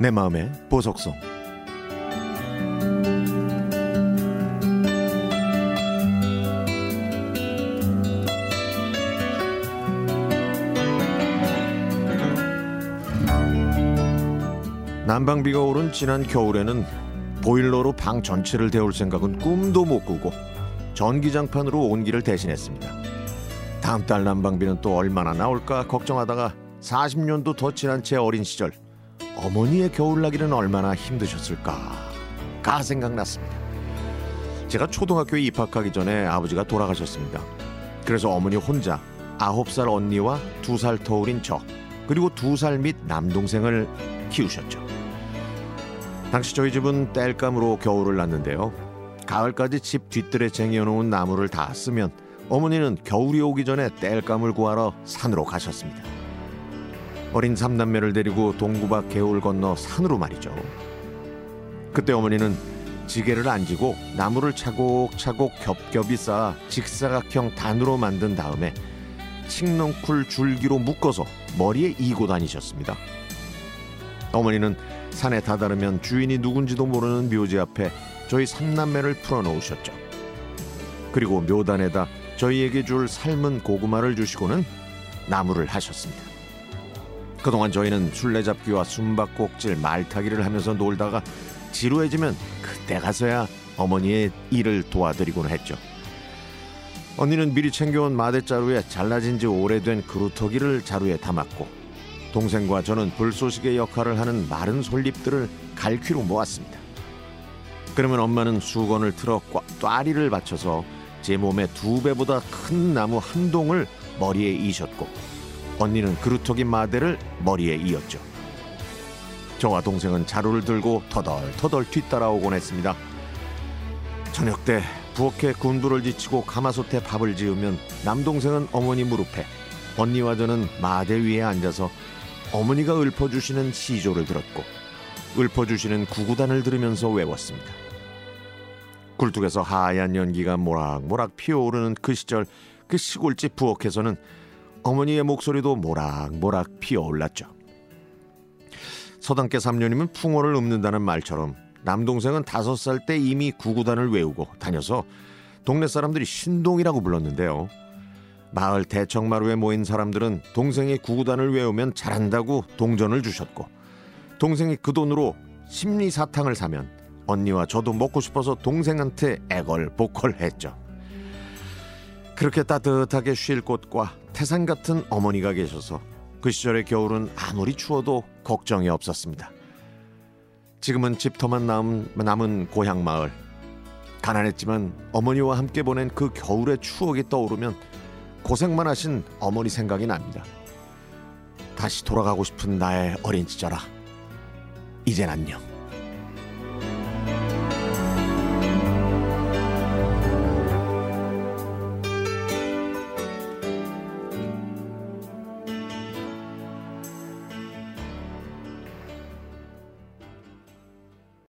내 마음의 보석성 난방비가 오른 지난 겨울에는 보일러로 방 전체를 데울 생각은 꿈도 못 꾸고 전기장판으로 온기를 대신했습니다. 다음 달 난방비는 또 얼마나 나올까 걱정하다가 40년도 더 지난 제 어린 시절 어머니의 겨울나기는 얼마나 힘드셨을까가 생각났습니다. 제가 초등학교에 입학하기 전에 아버지가 돌아가셨습니다. 그래서 어머니 혼자 아홉 살 언니와 두 살 터울인 저 그리고 두살밑 남동생을 키우셨죠. 당시 저희 집은 땔감으로 겨울을 났는데요. 가을까지 집 뒤뜰에 쟁여놓은 나무를 다 쓰면 어머니는 겨울이 오기 전에 땔감을 구하러 산으로 가셨습니다. 어린 삼남매를 데리고 동구박 개울 건너 산으로 말이죠. 그때 어머니는 지게를 안 지고 나무를 차곡차곡 겹겹이 쌓아 직사각형 단으로 만든 다음에 칡넝쿨 줄기로 묶어서 머리에 이고 다니셨습니다. 어머니는 산에 다다르면 주인이 누군지도 모르는 묘지 앞에 저희 삼남매를 풀어놓으셨죠. 그리고 묘단에다 저희에게 줄 삶은 고구마를 주시고는 나무를 하셨습니다. 그동안 저희는 술래잡기와 숨바꼭질, 말타기를 하면서 놀다가 지루해지면 그때 가서야 어머니의 일을 도와드리곤 했죠. 언니는 미리 챙겨온 마대자루에 잘라진 지 오래된 그루터기를 자루에 담았고 동생과 저는 불쏘시개 역할을 하는 마른 솔잎들을 갈퀴로 모았습니다. 그러면 엄마는 수건을 틀어 꽈리를 받쳐서 제 몸의 두 배보다 큰 나무 한 동을 머리에 이셨고 언니는 그루터기 마대를 머리에 이었죠. 저와 동생은 자루를 들고 터덜터덜 뒤따라오곤 했습니다. 저녁 때 부엌에 군부를 지치고 가마솥에 밥을 지으면 남동생은 어머니 무릎에 언니와 저는 마대 위에 앉아서 어머니가 읊어주시는 시조를 들었고 읊어주시는 구구단을 들으면서 외웠습니다. 굴뚝에서 하얀 연기가 모락모락 피어오르는 그 시절 그 시골집 부엌에서는 어머니의 목소리도 모락모락 피어올랐죠. 서당께 3년이면 풍어를 읊는다는 말처럼 남동생은 다섯 살 때 이미 구구단을 외우고 다녀서 동네 사람들이 신동이라고 불렀는데요. 마을 대청마루에 모인 사람들은 동생이 구구단을 외우면 잘한다고 동전을 주셨고 동생이 그 돈으로 심리 사탕을 사면 언니와 저도 먹고 싶어서 동생한테 애걸복걸했죠. 그렇게 따뜻하게 쉴 곳과 태산 같은 어머니가 계셔서 그 시절의 겨울은 아무리 추워도 걱정이 없었습니다. 지금은 집터만 남은, 남은 고향 마을. 가난했지만 어머니와 함께 보낸 그 겨울의 추억이 떠오르면 고생만 하신 어머니 생각이 납니다. 다시 돌아가고 싶은 나의 어린 시절아. 이젠 안녕.